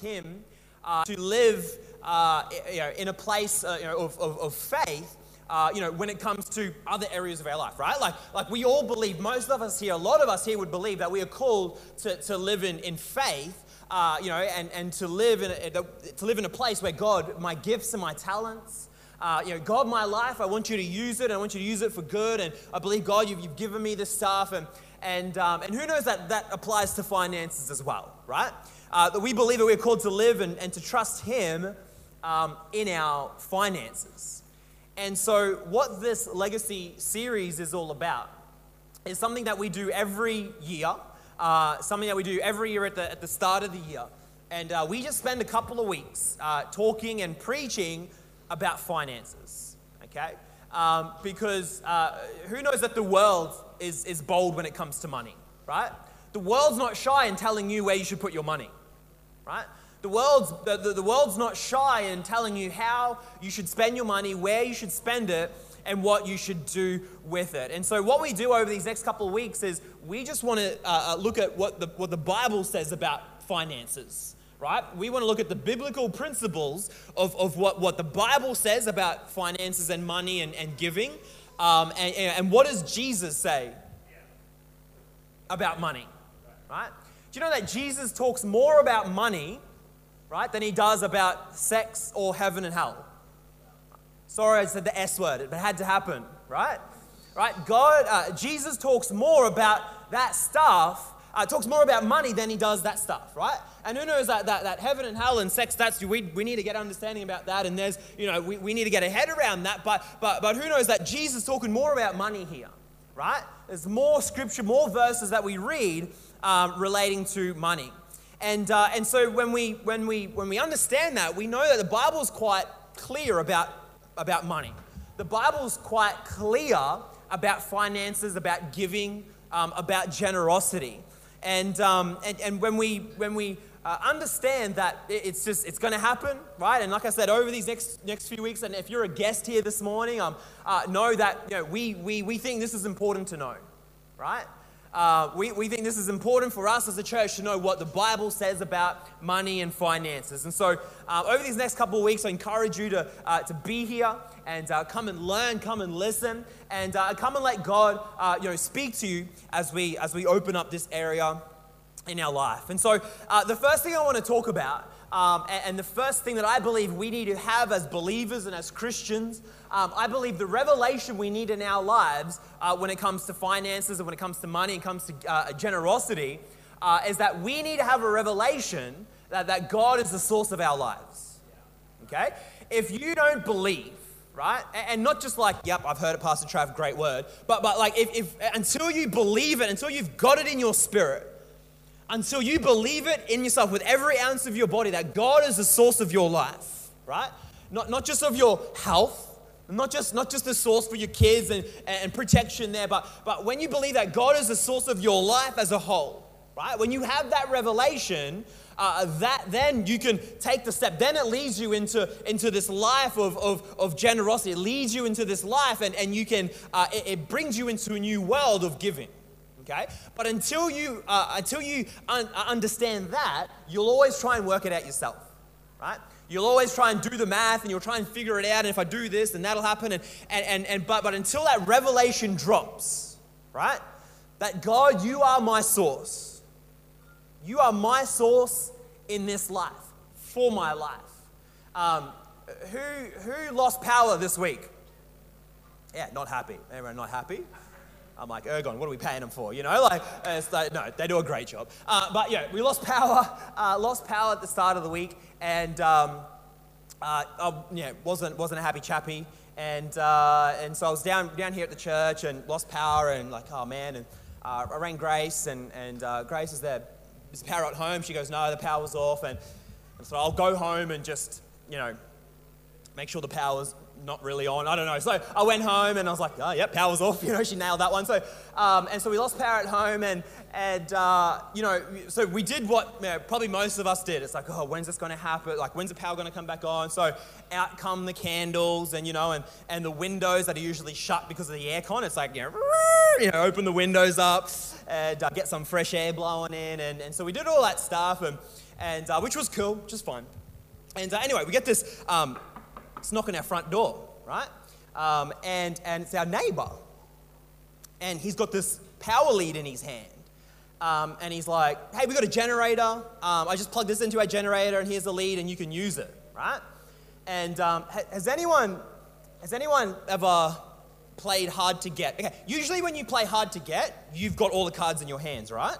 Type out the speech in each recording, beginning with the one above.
Him uh, to live uh, you know, in a place uh, you know, of, of, of faith. Uh, you know, when it comes to other areas of our life, right? Like, like we all believe, most of us here, a lot of us here would believe that we are called to, to live in, in faith, uh, you know, and, and to, live in a, to live in a place where God, my gifts and my talents, uh, you know, God, my life, I want you to use it. I want you to use it for good. And I believe, God, you've, you've given me this stuff. And, and, um, and who knows that that applies to finances as well, right? Uh, that we believe that we're called to live and, and to trust Him um, in our finances. And so, what this legacy series is all about is something that we do every year, uh, something that we do every year at the, at the start of the year. And uh, we just spend a couple of weeks uh, talking and preaching about finances, okay? Um, because uh, who knows that the world is, is bold when it comes to money, right? The world's not shy in telling you where you should put your money, right? The world's, the, the, the world's not shy in telling you how you should spend your money, where you should spend it, and what you should do with it. And so, what we do over these next couple of weeks is we just want to uh, uh, look at what the, what the Bible says about finances, right? We want to look at the biblical principles of, of what, what the Bible says about finances and money and, and giving. Um, and, and what does Jesus say about money, right? Do you know that Jesus talks more about money right, than he does about sex or heaven and hell. Sorry, I said the S word, it had to happen, right? Right? God, uh, Jesus talks more about that stuff, uh, talks more about money than he does that stuff, right? And who knows that, that, that heaven and hell and sex, that's, we, we need to get understanding about that. And there's, you know, we, we need to get a head around that. But, but, but who knows that Jesus talking more about money here, right? There's more scripture, more verses that we read um, relating to money. And, uh, and so when we, when, we, when we understand that, we know that the Bible's quite clear about, about money. The Bible's quite clear about finances, about giving, um, about generosity. And, um, and, and when we, when we uh, understand that it's just it's going to happen right and like i said over these next next few weeks and if you're a guest here this morning um, uh, know that you know, we, we, we think this is important to know right uh, we, we think this is important for us as a church to know what the Bible says about money and finances. And so, uh, over these next couple of weeks, I encourage you to, uh, to be here and uh, come and learn, come and listen, and uh, come and let God you know, speak to you as we, as we open up this area in our life. And so, the first thing I want to talk about um, and, and, the first thing that I believe we need to have as believers and as Christians, um, I believe the revelation we need in our lives uh, when it comes to finances and when it comes to money and comes to uh, generosity uh, is that we need to have a revelation that, that God is the source of our lives. Okay? If you don't believe, right? And not just like, yep, I've heard it, Pastor Trav, great word. But, but like, if, if, until you believe it, until you've got it in your spirit, until you believe it in yourself with every ounce of your body that God is the source of your life, right? Not, not just of your health, not just, not just the source for your kids and, and protection there, but, but when you believe that God is the source of your life as a whole, right? When you have that revelation, uh, that then you can take the step. Then it leads you into, into this life of, of, of generosity. It leads you into this life, and, and you can, uh, it, it brings you into a new world of giving okay? But until you, uh, until you un- uh, understand that, you'll always try and work it out yourself, right? You'll always try and do the math and you'll try and figure it out. And if I do this, then that'll happen. And, and, and, and but, but until that revelation drops, right? That God, you are my source. You are my source in this life, for my life. Um, who, who lost power this week? Yeah, not happy. Everyone not happy? I'm like, Ergon, what are we paying them for? You know, like, like no, they do a great job. Uh, but yeah, we lost power, uh, lost power at the start of the week, and um, uh, I, yeah, wasn't wasn't a happy chappy, and uh, and so I was down down here at the church and lost power, and like, oh man, and uh, I rang Grace, and and uh, Grace is there. Is the power at home? She goes, no, the power's off, and, and so I'll go home and just you know make sure the power's not really on. I don't know. So I went home and I was like, oh, yep, power's off. You know, she nailed that one. So, um, and so we lost power at home and, and uh, you know, so we did what you know, probably most of us did. It's like, oh, when's this going to happen? Like, when's the power going to come back on? So out come the candles and, you know, and, and the windows that are usually shut because of the aircon. It's like, you know, you know open the windows up and uh, get some fresh air blowing in. And, and so we did all that stuff. And, and uh, which was cool, which was fun. And uh, anyway, we get this, um, it's knocking our front door, right? Um, and, and it's our neighbor. And he's got this power lead in his hand. Um, and he's like, hey, we got a generator. Um, I just plugged this into our generator, and here's the lead, and you can use it, right? And um, has anyone has anyone ever played hard to get? Okay, usually when you play hard to get, you've got all the cards in your hands, right?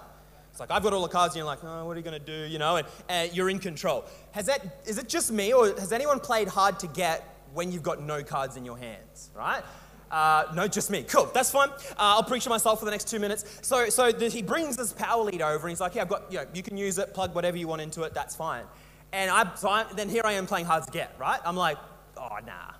It's like I've got all the cards, and you're like, oh, what are you gonna do? You know, and, and you're in control. Has that is it just me, or has anyone played hard to get when you've got no cards in your hands, right? Uh, no, just me. Cool, that's fine. Uh, I'll preach to myself for the next two minutes. So, so the, he brings this power lead over, and he's like, "Yeah, I've got. You know, you can use it. Plug whatever you want into it. That's fine." And I, so I, then here I am playing hard to get, right? I'm like, "Oh, nah,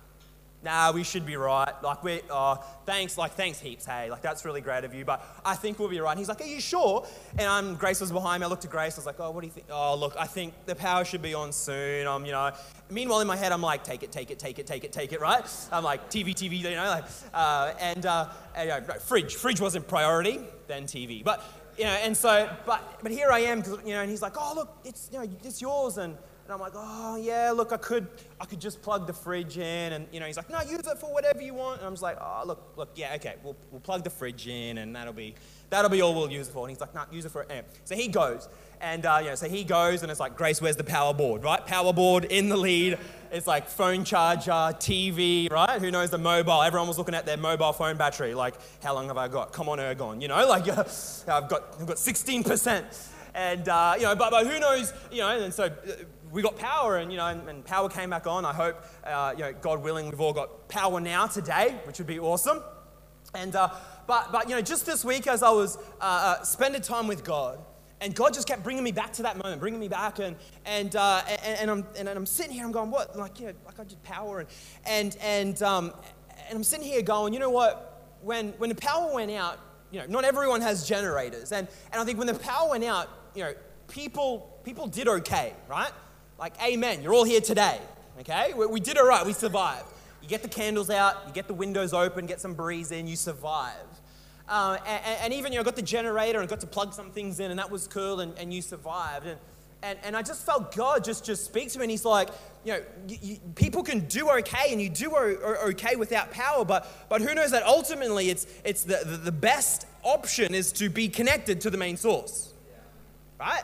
nah, we should be right. Like, we, oh, thanks, like, thanks heaps, hey, like, that's really great of you, but I think we'll be right. And he's like, are you sure? And I'm, Grace was behind me. I looked at Grace. I was like, oh, what do you think? Oh, look, I think the power should be on soon. Um, you know. Meanwhile, in my head, I'm like, take it, take it, take it, take it, take it, right? I'm like, TV, TV, you know, like, uh, and, uh, and uh, no, fridge, fridge wasn't priority, then TV. But, you know, and so, but, but here I am, because, you know, and he's like, oh, look, it's, you know, it's yours, and, and I'm like, oh yeah, look, I could, I could just plug the fridge in, and you know, he's like, no, use it for whatever you want. And I'm just like, oh look, look, yeah, okay, we'll, we'll plug the fridge in, and that'll be, that'll be all we'll use it for. And he's like, no, use it for amp. So he goes, and uh, you know, so he goes, and it's like, Grace, where's the power board, right? Power board in the lead. It's like phone charger, TV, right? Who knows the mobile? Everyone was looking at their mobile phone battery, like, how long have I got? Come on, Ergon, you know, like, I've got, I've got 16%. And, uh, you know, but, but who knows, you know, and so we got power and, you know, and, and power came back on. I hope, uh, you know, God willing, we've all got power now today, which would be awesome. And, uh, but, but, you know, just this week as I was uh, uh, spending time with God, and God just kept bringing me back to that moment, bringing me back, and and uh, and, and, I'm and I'm sitting here, I'm going, what? Like you know, like I did power, and and and um, and I'm sitting here going, you know what? When when the power went out, you know, not everyone has generators, and and I think when the power went out, you know, people people did okay, right? Like, amen, you're all here today, okay? We, we did all right, we survived. You get the candles out, you get the windows open, get some breeze in, you survive. Uh, and, and, even, you know, got the generator and got to plug some things in, and that was cool, and, and you survived. And, and, and I just felt God just, just speak to me, and He's like, you know, you, you, people can do okay, and you do okay without power, but, but who knows that ultimately it's, it's the, the, the best option is to be connected to the main source, right?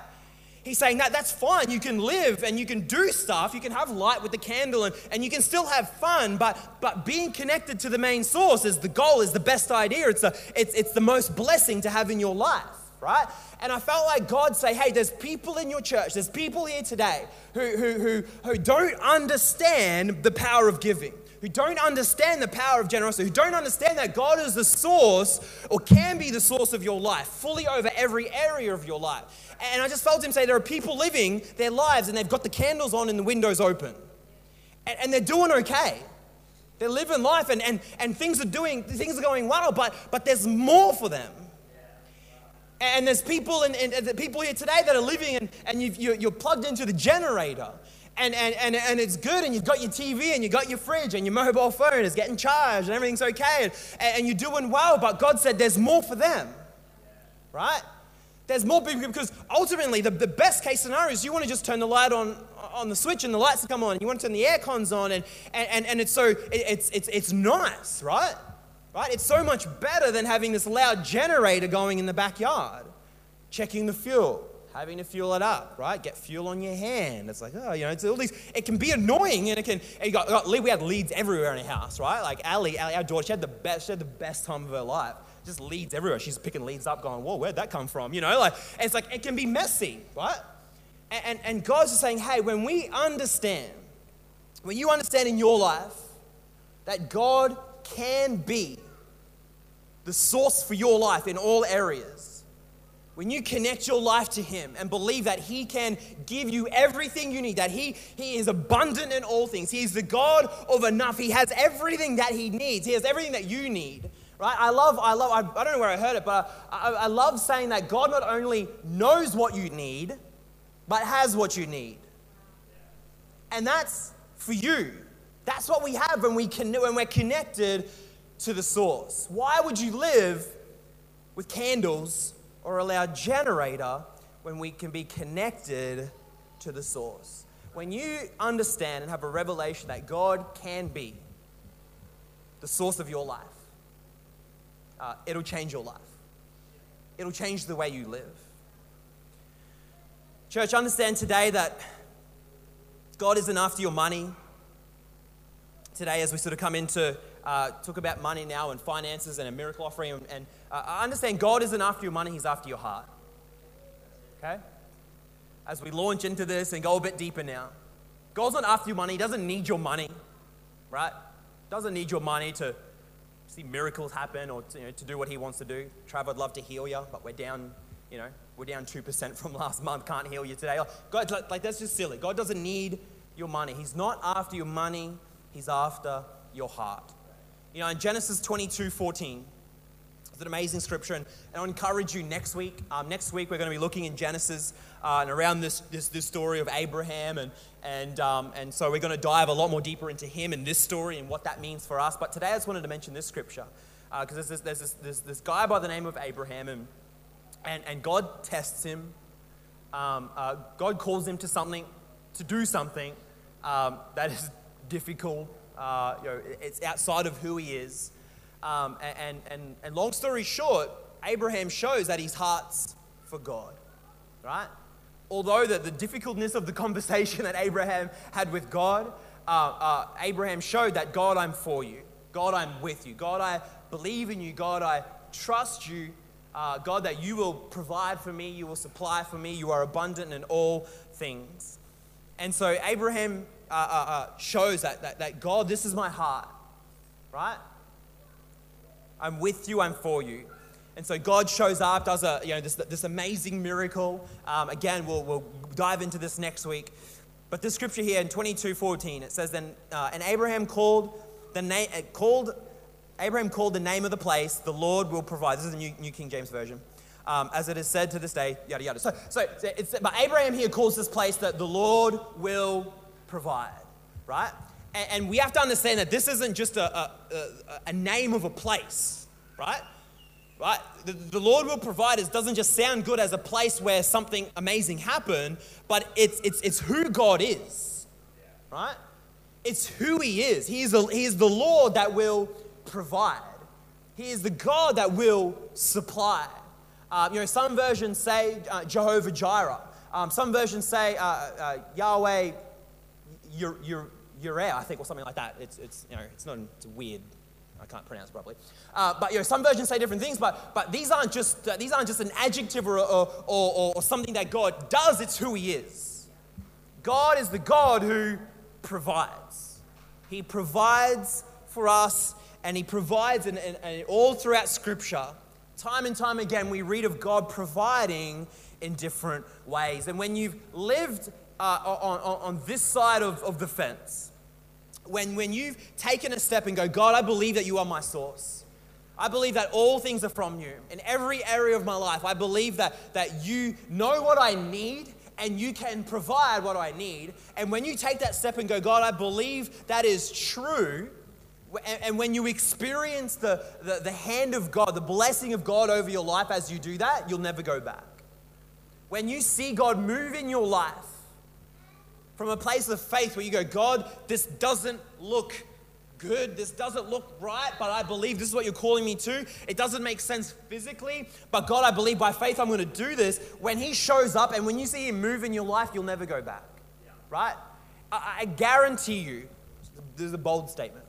He's saying that that's fine. You can live and you can do stuff. You can have light with the candle and, and you can still have fun, but, but being connected to the main source is the goal, is the best idea. It's, a, it's, it's the most blessing to have in your life, right? And I felt like God say, hey, there's people in your church, there's people here today who, who, who, who don't understand the power of giving who don't understand the power of generosity, who don't understand that God is the source or can be the source of your life, fully over every area of your life. And I just felt him say there are people living their lives and they've got the candles on and the windows open. And, and they're doing okay. They're living life and, and, and things are doing things are going well, but but there's more for them. And there's people and, and, people here today that are living and, and you you're plugged into the generator and, and, and, and it's good and you've got your TV and you've got your fridge and your mobile phone is getting charged and everything's okay and, and you're doing well, but God said there's more for them, right? There's more people because ultimately the, the best case scenario is you want to just turn the light on on the switch and the lights come on. You want to turn the air cons on and, and, and it's so it, it's, it's, it's nice, right? Right? It's so much better than having this loud generator going in the backyard, checking the fuel, having to fuel it up, right? Get fuel on your hand. It's like, oh, you know, it's all these, it can be annoying and it can, and got, we had leads everywhere in our house, right? Like Ali, Ali, our daughter, she had the best, she had the best time of her life just leads everywhere. She's picking leads up, going, whoa, where'd that come from? You know, like, it's like, it can be messy, right? And, and, and God's just saying, hey, when we understand, when you understand in your life that God can be the source for your life in all areas, when you connect your life to Him and believe that He can give you everything you need, that He, he is abundant in all things, He is the God of enough, He has everything that He needs, He has everything that you need, right? I love, I love, I, I don't know where I heard it, but I, I love saying that God not only knows what you need, but has what you need. And that's for you. That's what we have when, we can, when we're connected to the source. Why would you live with candles or a loud generator when we can be connected to the source, when you understand and have a revelation that God can be the source of your life, uh, it'll change your life. It'll change the way you live. Church, understand today that God isn't after your money. Today, as we sort of come into uh, talk about money now and finances and a miracle offering, and, and uh, I understand God isn't after your money, He's after your heart. Okay? As we launch into this and go a bit deeper now, God's not after your money, He doesn't need your money, right? Doesn't need your money to see miracles happen or to, you know, to do what He wants to do. Trav, I'd love to heal you, but we're down, you know, we're down 2% from last month, can't heal you today. Oh, God, like, like that's just silly. God doesn't need your money. He's not after your money, He's after your heart. You know, in Genesis 22 14, it's an amazing scripture, and, and I encourage you next week. Um, next week, we're going to be looking in Genesis uh, and around this, this, this story of Abraham, and, and, um, and so we're going to dive a lot more deeper into him and this story and what that means for us. But today, I just wanted to mention this scripture because uh, there's, this, there's this, this, this guy by the name of Abraham, and, and, and God tests him. Um, uh, God calls him to something, to do something um, that is difficult. Uh, you know, it's outside of who he is. Um, and, and, and long story short, Abraham shows that his heart's for God, right? Although the, the difficultness of the conversation that Abraham had with God, uh, uh, Abraham showed that God, I'm for you. God, I'm with you. God, I believe in you. God, I trust you. Uh, God, that you will provide for me, you will supply for me, you are abundant in all things. And so Abraham uh, uh, uh, shows that, that, that God, this is my heart, right? I'm with you, I'm for you. And so God shows up, does a, you know, this, this amazing miracle. Um, again, we'll, we'll dive into this next week. But this scripture here in 22 14, it says, Then, uh, and Abraham called the name, uh, called, Abraham called the name of the place, the Lord will provide. This is the New, New King James Version. Um, as it is said to this day, yada yada. So, so it's, but Abraham here calls this place that the Lord will provide, right? And, we have to understand that this isn't just a, a, a, name of a place, right? Right? The, the Lord will provide it doesn't just sound good as a place where something amazing happened, but it's, it's, it's who God is, right? It's who He is. He is, the, he is the Lord that will provide. He is the God that will supply. Uh, you know, some versions say uh, Jehovah Jireh. Um, some versions say uh, uh Yahweh Yireh, I think, or something like that. It's, it's, you know, it's not, it's weird. I can't pronounce properly. Uh, but you know, some versions say different things, but, but these, aren't just, uh, these aren't just an adjective or, or, or, or something that God does, it's who He is. God is the God who provides. He provides for us, and He provides, and, and, and all throughout Scripture, time and time again, we read of God providing in different ways. And when you've lived uh, on, on, on this side of, of the fence, when, when you've taken a step and go, God, I believe that you are my source. I believe that all things are from you. In every area of my life, I believe that, that you know what I need and you can provide what I need. And when you take that step and go, God, I believe that is true, and when you experience the, the, the, hand of God, the blessing of God over your life as you do that, you'll never go back. When you see God move in your life, from a place of faith where you go, God, this doesn't look good. This doesn't look right, but I believe this is what you're calling me to. It doesn't make sense physically, but God, I believe by faith I'm going to do this. When He shows up and when you see Him move in your life, you'll never go back. Right? I, I guarantee you, this is a bold statement.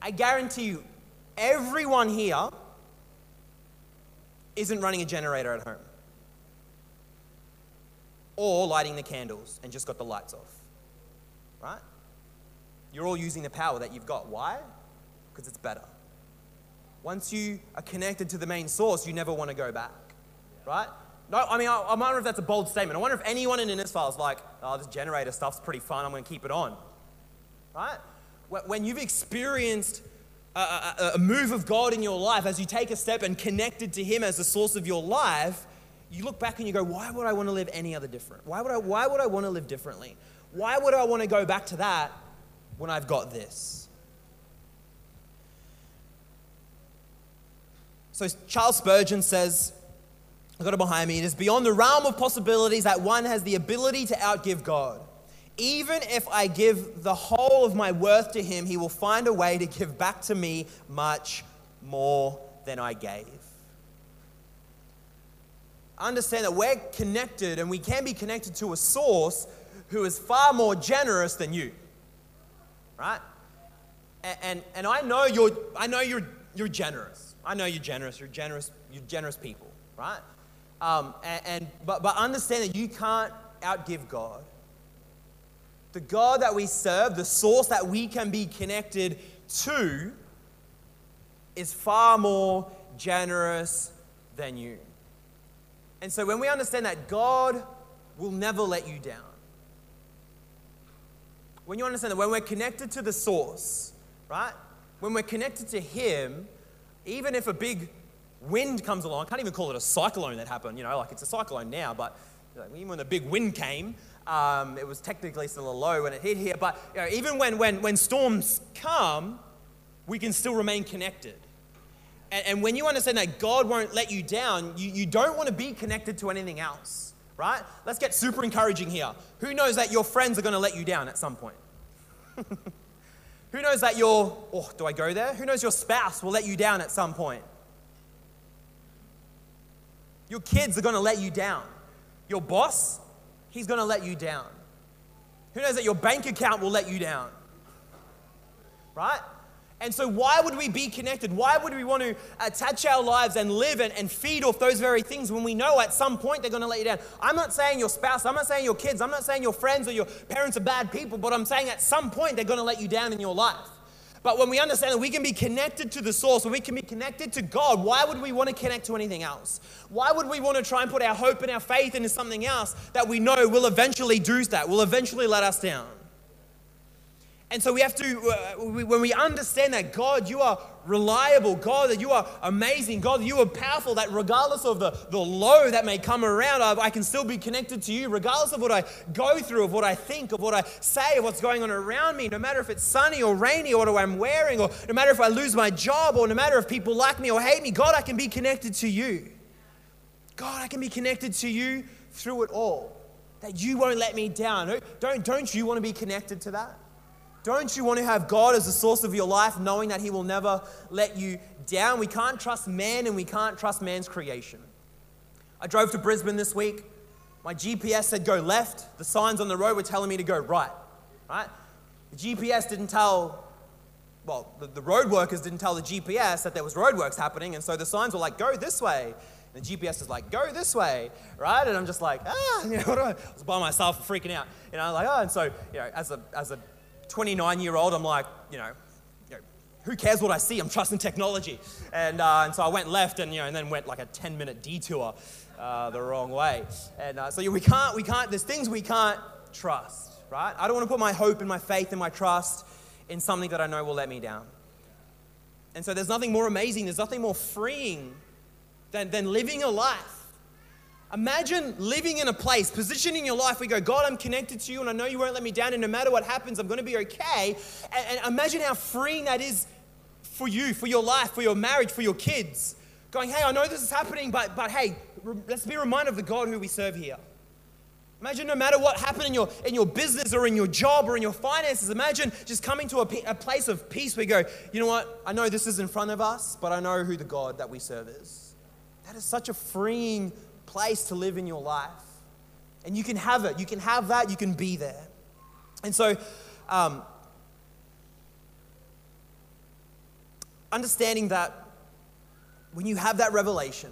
I guarantee you, everyone here isn't running a generator at home or lighting the candles and just got the lights off. Right? You're all using the power that you've got. Why? Because it's better. Once you are connected to the main source, you never want to go back. Right? No, I mean, I, I wonder if that's a bold statement. I wonder if anyone in Innisfail is like, oh, this generator stuff's pretty fun, I'm going to keep it on. Right? When you've experienced a, a, a move of God in your life, as you take a step and connected to Him as the source of your life, you look back and you go, why would I want to live any other different? Why would I, why would I want to live differently? Why would I want to go back to that when I've got this? So Charles Spurgeon says, I got it behind me. It is beyond the realm of possibilities that one has the ability to outgive God. Even if I give the whole of my worth to him, he will find a way to give back to me much more than I gave. Understand that we're connected and we can be connected to a source who is far more generous than you. Right? And, and, and I know you're I know you're you're generous. I know you're generous. You're generous, you're generous people, right? Um, and, and but, but understand that you can't outgive God. The God that we serve, the source that we can be connected to, is far more generous than you. And so when we understand that God will never let you down, when you understand that when we're connected to the source, right? When we're connected to Him, even if a big wind comes along, I can't even call it a cyclone that happened, you know, like it's a cyclone now, but even when the big wind came, um, it was technically still a low when it hit here. But you know, even when, when, when storms come, we can still remain connected. And, and when you understand that God won't let you down, you, you don't want to be connected to anything else, right? Let's get super encouraging here. Who knows that your friends are going to let you down at some point? Who knows that your, oh, do I go there? Who knows your spouse will let you down at some point? Your kids are going to let you down. Your boss, he's going to let you down. Who knows that your bank account will let you down? Right? And so, why would we be connected? Why would we want to attach our lives and live and, and feed off those very things when we know at some point they're going to let you down? I'm not saying your spouse, I'm not saying your kids, I'm not saying your friends or your parents are bad people, but I'm saying at some point they're going to let you down in your life. But when we understand that we can be connected to the source, when we can be connected to God, why would we want to connect to anything else? Why would we want to try and put our hope and our faith into something else that we know will eventually do that, will eventually let us down? And so we have to, uh, we, when we understand that God, you are reliable, God, that you are amazing, God, that you are powerful, that regardless of the, the low that may come around, I, I, can still be connected to you, regardless of what I go through, of what I think, of what I say, of what's going on around me, no matter if it's sunny or rainy or what I'm wearing, or no matter if I lose my job, or no matter if people like me or hate me, God, I can be connected to you. God, I can be connected to you through it all. That you won't let me down. Don't, don't you want to be connected to that? Don't you want to have God as the source of your life, knowing that He will never let you down? We can't trust man and we can't trust man's creation. I drove to Brisbane this week. My GPS said go left. The signs on the road were telling me to go right. Right? The GPS didn't tell, well, the, the road workers didn't tell the GPS that there was roadworks happening, and so the signs were like, go this way. And the GPS is like, go this way, right? And I'm just like, ah, you know, what do I, I was by myself freaking out. You know, like, oh, and so, you know, as a, as a 29 year old, I'm like, you know, you know, who cares what I see? I'm trusting technology. And, uh, and so I went left and, you know, and then went like a 10 minute detour uh, the wrong way. And uh, so we can't, we can't, there's things we can't trust, right? I don't want to put my hope and my faith and my trust in something that I know will let me down. And so there's nothing more amazing, there's nothing more freeing than, than living a life Imagine living in a place, positioning your life. We go, God, I'm connected to you, and I know you won't let me down, and no matter what happens, I'm going to be okay. And, and, imagine how freeing that is for you, for your life, for your marriage, for your kids. Going, hey, I know this is happening, but, but hey, let's be reminded of the God who we serve here. Imagine no matter what happened in your, in your business or in your job or in your finances, imagine just coming to a, a place of peace where you go, you know what, I know this is in front of us, but I know who the God that we serve is. That is such a freeing place to live in your life. And you can have it. You can have that. You can be there. And so, um, understanding that when you have that revelation,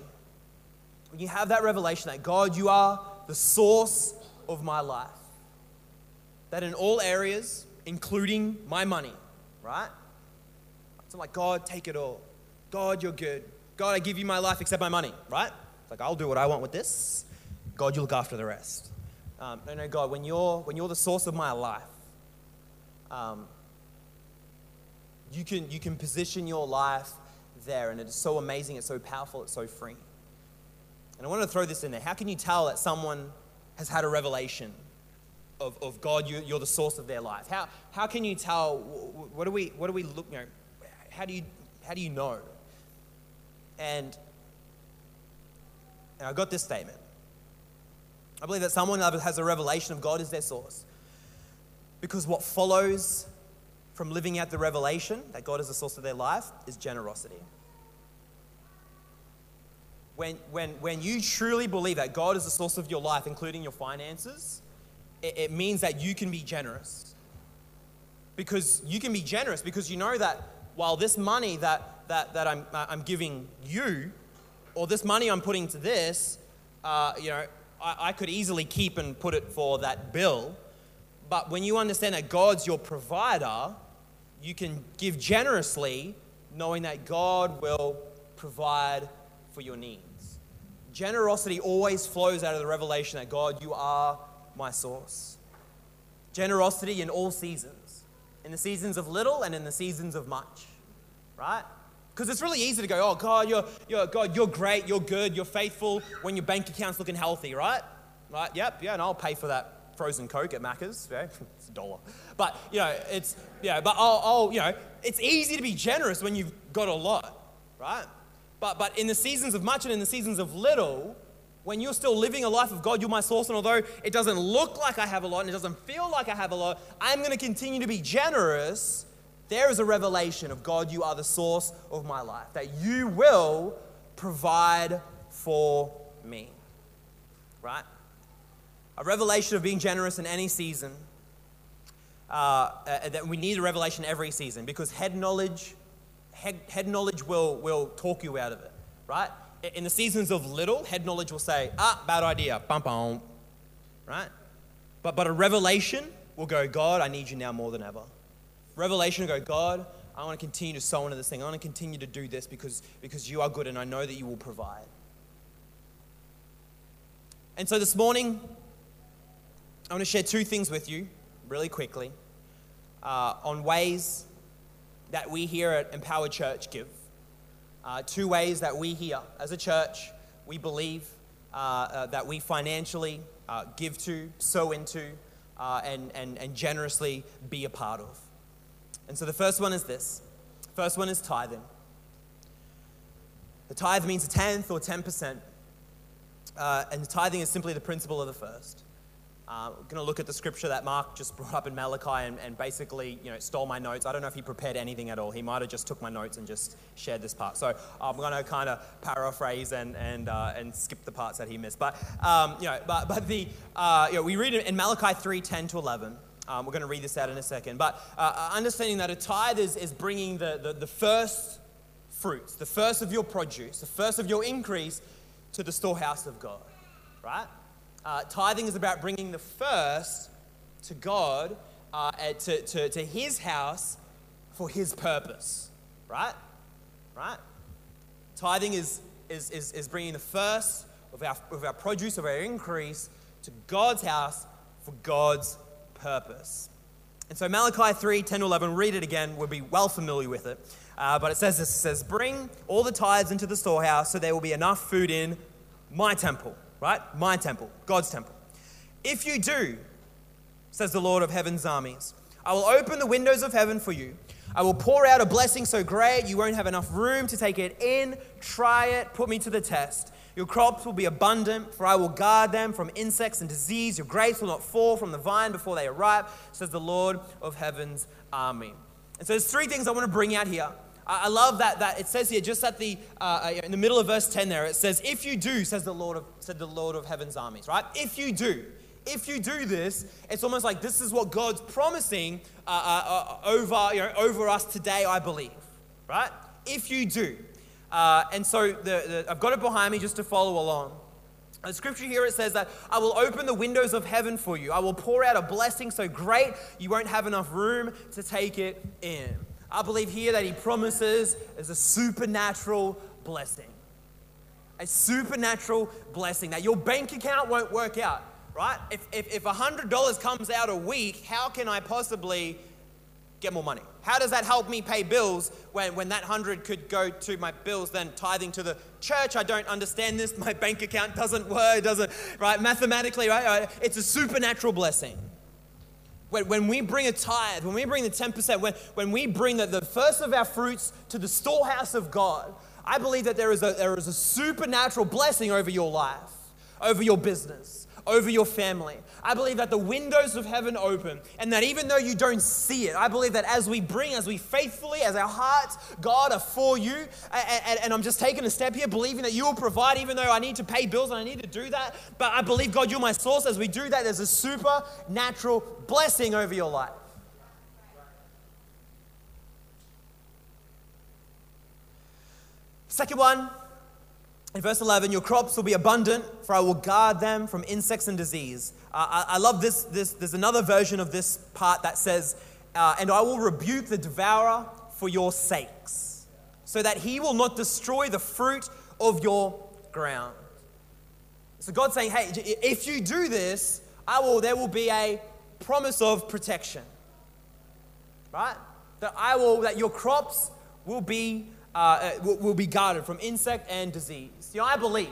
when you have that revelation that God, you are the source of my life, that in all areas, including my money, right? So like, God, take it all. God, you're good. God, I give you my life except my money, right? Like, I'll do what I want with this. God, you look after the rest. Um, no, no, God, when you're, when you're the source of my life, um, you, can, you can position your life there, and it's so amazing, it's so powerful, it's so free. And I want to throw this in there. How can you tell that someone has had a revelation of, of God, you, you're the source of their life? How, how can you tell? What do we, what do we look, you know, how do you, how do you know? And And I got this statement. I believe that someone has a revelation of God as their source. Because what follows from living out the revelation that God is the source of their life is generosity. When, when, when you truly believe that God is the source of your life, including your finances, it, it means that you can be generous. Because you can be generous because you know that while this money that, that, that I'm, I'm giving you, or this money I'm putting to this, uh, you know, I, I could easily keep and put it for that bill. But when you understand that God's your provider, you can give generously, knowing that God will provide for your needs. Generosity always flows out of the revelation that God, you are my source. Generosity in all seasons, in the seasons of little and in the seasons of much, right? Because it's really easy to go, oh God, you're, you're God, you're great, you're good, you're faithful when your bank account's looking healthy, right? Right? Yep, yeah, and I'll pay for that frozen Coke at Macca's. Yeah, it's a dollar. But, you know, it's, yeah, but I'll, I'll, you know, it's easy to be generous when you've got a lot, right? But, but in the seasons of much and in the seasons of little, when you're still living a life of God, you're my source, and although it doesn't look like I have a lot and it doesn't feel like I have a lot, I'm going to continue to be generous. There is a revelation of God, you are the source of my life, that you will provide for me. Right? a revelation of being generous in any season. Uh, uh, that we need a revelation every season because head knowledge, head, head knowledge will, will talk you out of it, right? In the seasons of little, head knowledge will say, ah, bad idea, bum bum, right? But, but a revelation will go, God, I need you now more than ever. Revelation go, God, I want to continue to sow into this thing. I want to continue to do this because, because you are good and I know that you will provide. And so this morning, I want to share two things with you really quickly uh, on ways that we here at Empower Church give. Uh, two ways that we here as a church, we believe uh, uh that we financially uh, give to, sow into, uh, and, and, and generously be a part of. And so the first one is this first one is tithing. The tithe means a tenth or 10%. and tithing is simply the principle of the first. Uh, we're going to look at the scripture that Mark just brought up in Malachi and, and, basically, you know, stole my notes. I don't know if he prepared anything at all. He might have just took my notes and just shared this part. So I'm going to kind of paraphrase and, and, uh, and skip the parts that he missed. But, um, you know, but, but the, uh, you know, we read in Malachi 3, 10 to 11. Um, we're going to read this out in a second. But uh, understanding that a tithe is, is bringing the, the, the first fruits, the first of your produce, the first of your increase to the storehouse of God, right? Uh, tithing is about bringing the first to God, uh, to, to, to His house for His purpose, right? Right? Tithing is, is, is, is bringing the first of our, of our produce, of our increase to God's house for God's purpose. And so Malachi 3 10 to 11, read it again, we'll be well familiar with it. Uh, but it says this it says, Bring all the tithes into the storehouse so there will be enough food in my temple right? My temple, God's temple. If you do, says the Lord of heaven's armies, I will open the windows of heaven for you. I will pour out a blessing so great you won't have enough room to take it in. Try it, put me to the test. Your crops will be abundant, for I will guard them from insects and disease. Your grapes will not fall from the vine before they are ripe, says the Lord of heaven's army. And so there's three things I want to bring out here I love that, that it says here, just at the, uh, uh, in the middle of verse 10 there, it says, if you do, says the Lord of, said the Lord of heaven's armies, right? If you do. If you do this, it's almost like this is what God's promising uh, uh, uh over, you know, over us today, I believe, right? If you do. Uh, and so the, the, I've got it behind me just to follow along. The scripture here it says that I will open the windows of heaven for you. I will pour out a blessing so great you won't have enough room to take it in. I believe here that he promises is a supernatural blessing. A supernatural blessing that your bank account won't work out, right? If, if, if $100 comes out a week, how can I possibly get more money? How does that help me pay bills when, when that 100 could go to my bills, then tithing to the church? I don't understand this. My bank account doesn't work, doesn't, right? Mathematically, right? It's a supernatural blessing. When, when we bring a tithe, when we bring the 10%, when, when we bring the, the first of our fruits to the storehouse of God, I believe that there is, a, there is a supernatural blessing over your life, over your business, over your family. I believe that the windows of heaven open, and that even though you don't see it, I believe that as we bring, as we faithfully, as our hearts, God, are for you, and, and, and I'm just taking a step here, believing that you will provide, even though I need to pay bills and I need to do that. But I believe, God, you're my source. As we do that, there's a supernatural blessing over your life. Second one, in verse 11, your crops will be abundant, for I will guard them from insects and disease. Uh, I, I, love this, this. There's another version of this part that says, uh, And I will rebuke the devourer for your sakes, so that he will not destroy the fruit of your ground. So God's saying, Hey, if you do this, I will, there will be a promise of protection. Right? That I will, that your crops will be uh, uh will be guarded from insect and disease. You know, I believe,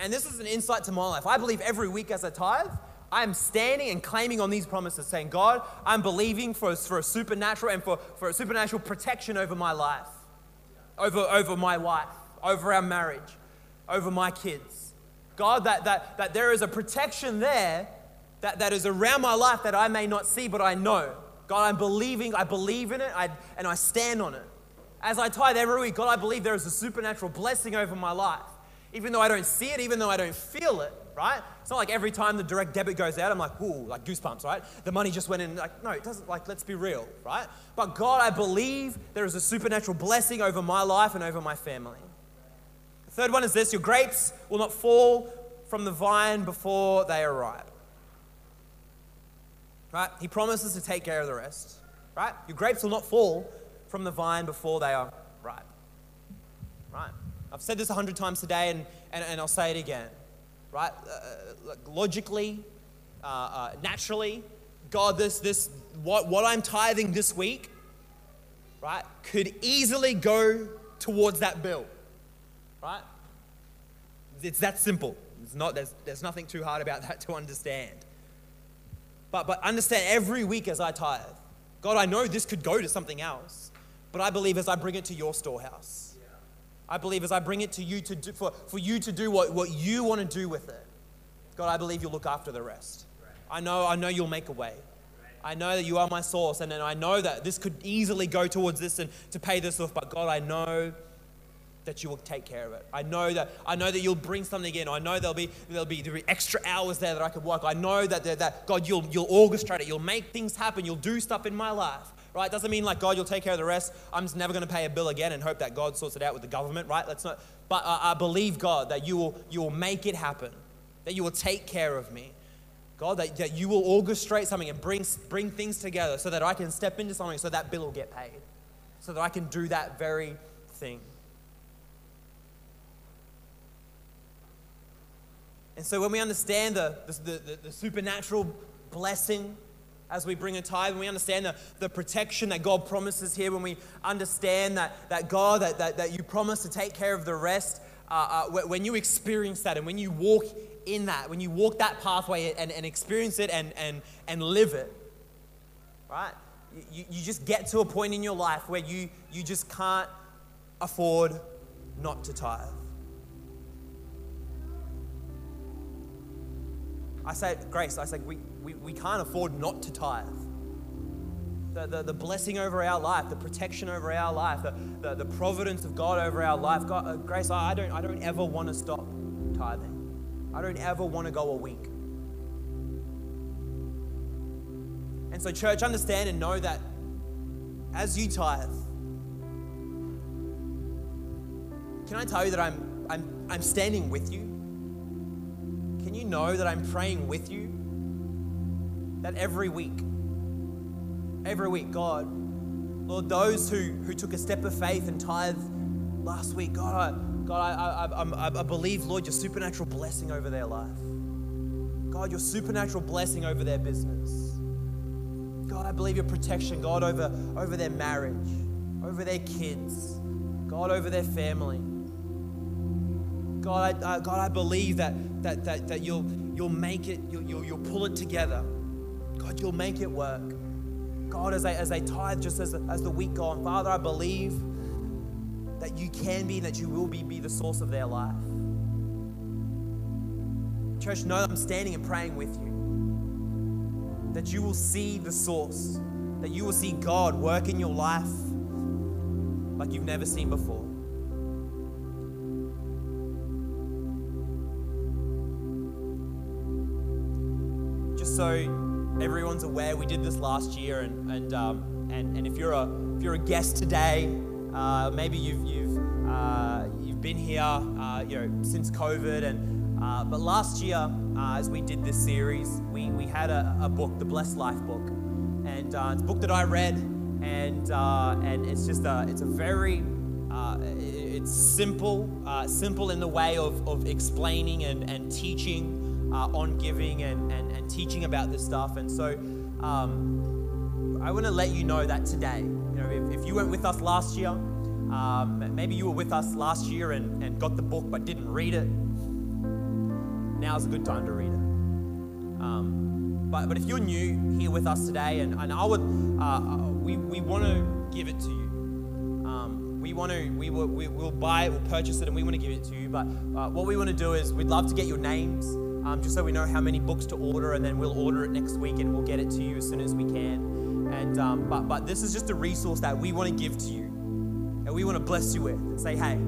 and this is an insight to my life, I believe every week as I tithe, I'm standing and claiming on these promises, saying, God, I'm believing for, for a supernatural and for, for a supernatural protection over my life, over, over my wife, over our marriage, over my kids. God, that, that, that there is a protection there that, that is around my life that I may not see, but I know. God, I'm believing, I believe in it, I, and I stand on it. As I tithe every week, God, I believe there is a supernatural blessing over my life. Even though I don't see it, even though I don't feel it, right? It's not like every time the direct debit goes out, I'm like, ooh, like goosebumps, right? The money just went in. Like, no, it doesn't, like, let's be real, right? But God, I believe there is a supernatural blessing over my life and over my family. The third one is this your grapes will not fall from the vine before they are ripe. Right? He promises to take care of the rest. Right? Your grapes will not fall from the vine before they are ripe. Right? I've said this a hundred times today and, and, and I'll say it again. Right? Uh, logically, uh, uh, naturally, God, this, this, what, what I'm tithing this week, right, could easily go towards that bill. Right? It's that simple. It's not, there's, there's nothing too hard about that to understand. But, but understand every week as I tithe, God, I know this could go to something else. But I believe as I bring it to your storehouse, I believe as I bring it to you to do, for, for you to do what, what you want to do with it, God, I believe you'll look after the rest. I know, I know you'll make a way. I know that you are my source, and, and I know that this could easily go towards this and to pay this off, but God, I know that you will take care of it. I know that I know that you'll bring something in. I know there'll be there'll be, there'll be extra hours there that I could work. I know that that God you'll you'll orchestrate it. You'll make things happen. You'll do stuff in my life right? Doesn't mean like God, you'll take care of the rest. I'm just never going to pay a bill again and hope that God sorts it out with the government, right? Let's not. But uh, I believe God that you will you will make it happen, that you will take care of me. God, that, that you will orchestrate something and bring, bring things together so that I can step into something so that bill will get paid, so that I can do that very thing. And so when we understand the, the, the, the supernatural blessing as we bring a tithe, when we understand the, the protection that God promises here, when we understand that, that God, that, that, that you promise to take care of the rest, uh, uh, when you experience that and when you walk in that, when you walk that pathway and, and experience it and, and, and live it, right? You, you just get to a point in your life where you, you just can't afford not to tithe. I say, Grace, I say, we, we, we can't afford not to tithe. The, the, the blessing over our life, the protection over our life, the, the, the providence of God over our life. God, uh, Grace, I, I, don't, I don't ever want to stop tithing. I don't ever want to go a week. And so, church, understand and know that as you tithe, can I tell you that I'm, I'm, I'm standing with you? Can you know that I'm praying with you? That every week, every week, God, Lord, those who, who took a step of faith and tithe last week, God, God, I, I, I, I believe, Lord, your supernatural blessing over their life. God, your supernatural blessing over their business. God, I believe your protection, God, over, over their marriage, over their kids, God, over their family. God, I, God, I believe that, that, that, that you'll, you'll make it, you'll, you'll, you'll pull it together. God, you'll make it work. God, as they, as they tithe, just as, as the week go on, Father, I believe that you can be, that you will be, be the source of their life. Church, know that I'm standing and praying with you. That you will see the source, that you will see God work in your life like you've never seen before. So everyone's aware, we did this last year, and and um, and, and if you're a if you're a guest today, uh, maybe you've you've uh, you've been here, uh, you know, since COVID, and uh, but last year, uh, as we did this series, we we had a, a book, the Blessed Life book, and uh, it's a book that I read, and and it's just a it's a very it's simple, simple in the way of, of explaining and, and teaching on giving and, and, and teaching about this stuff. And so um, I want to let you know that today, you know, if, if you went with us last year, um, maybe you were with us last year and, and got the book but didn't read it. Now's a good time to read it. Um, but, but if you're new here with us today, and, and I would, uh, we, we want to give it to you. Um, we want to, we will, we will buy it, we'll purchase it, and we want to give it to you. But uh, what we want to do is we'd love to get your names, um, just so we know how many books to order, and then we'll order it next week and we'll get it to you as soon as we can. And um, but but this is just a resource that we want to give to you and we want to bless you with and say, hey,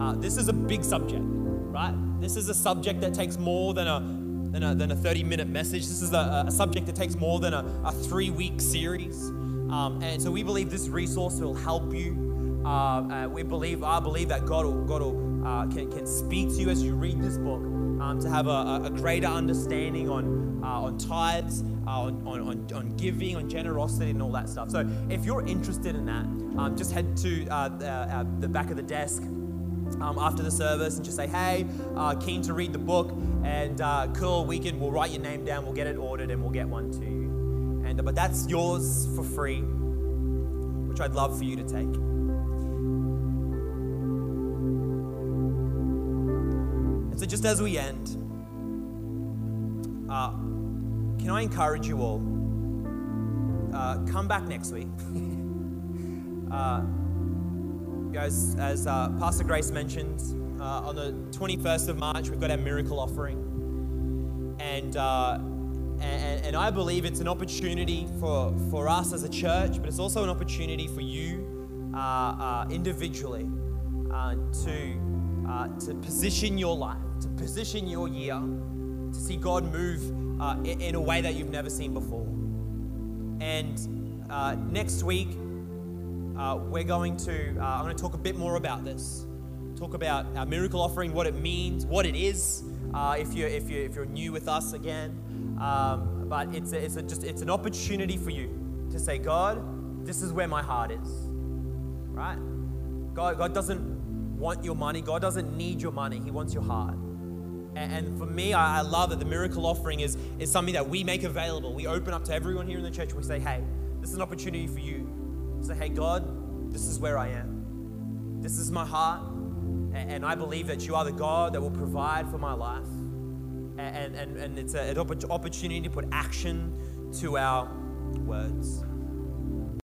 uh, this is a big subject, right? This is a subject that takes more than a than a, than a 30 minute message. This is a, a subject that takes more than a, a three week series. Um, and so we believe this resource will help you. Uh, uh, we believe, I believe that God will, God will, uh, can, can speak to you as you read this book um, to have a, a, greater understanding on, uh, on tithes, uh, on, on, on, giving, on generosity, and all that stuff. So if you're interested in that, um, just head to uh, the, uh, the, back of the desk. Um, after the service, and just say, "Hey, uh, keen to read the book," and uh, cool, we can. We'll write your name down. We'll get it ordered, and we'll get one to you. And but that's yours for free, which I'd love for you to take. So, just as we end, uh, can I encourage you all? Uh, come back next week. uh, as as uh, Pastor Grace mentioned, uh, on the 21st of March, we've got our miracle offering. And, uh, and, and I believe it's an opportunity for, for us as a church, but it's also an opportunity for you individually to, to position your life, to position your year, to see God move in, in a way that you've never seen before. And uh, next week, uh, we're going to, uh, I'm going to talk a bit more about this. Talk about our miracle offering, what it means, what it is, uh, if, you're, if, you're, if you're new with us again. Um, but it's, a, it's a, just it's an opportunity for you to say, God, this is where my heart is. Right? God, God doesn't want your money. God doesn't need your money. He wants your heart. And for me, I love that the miracle offering is, is something that we make available. We open up to everyone here in the church. We say, hey, this is an opportunity for you. Say, hey, God, this is where I am. This is my heart. And I believe that you are the God that will provide for my life. And, and, and it's an opportunity to put action to our words.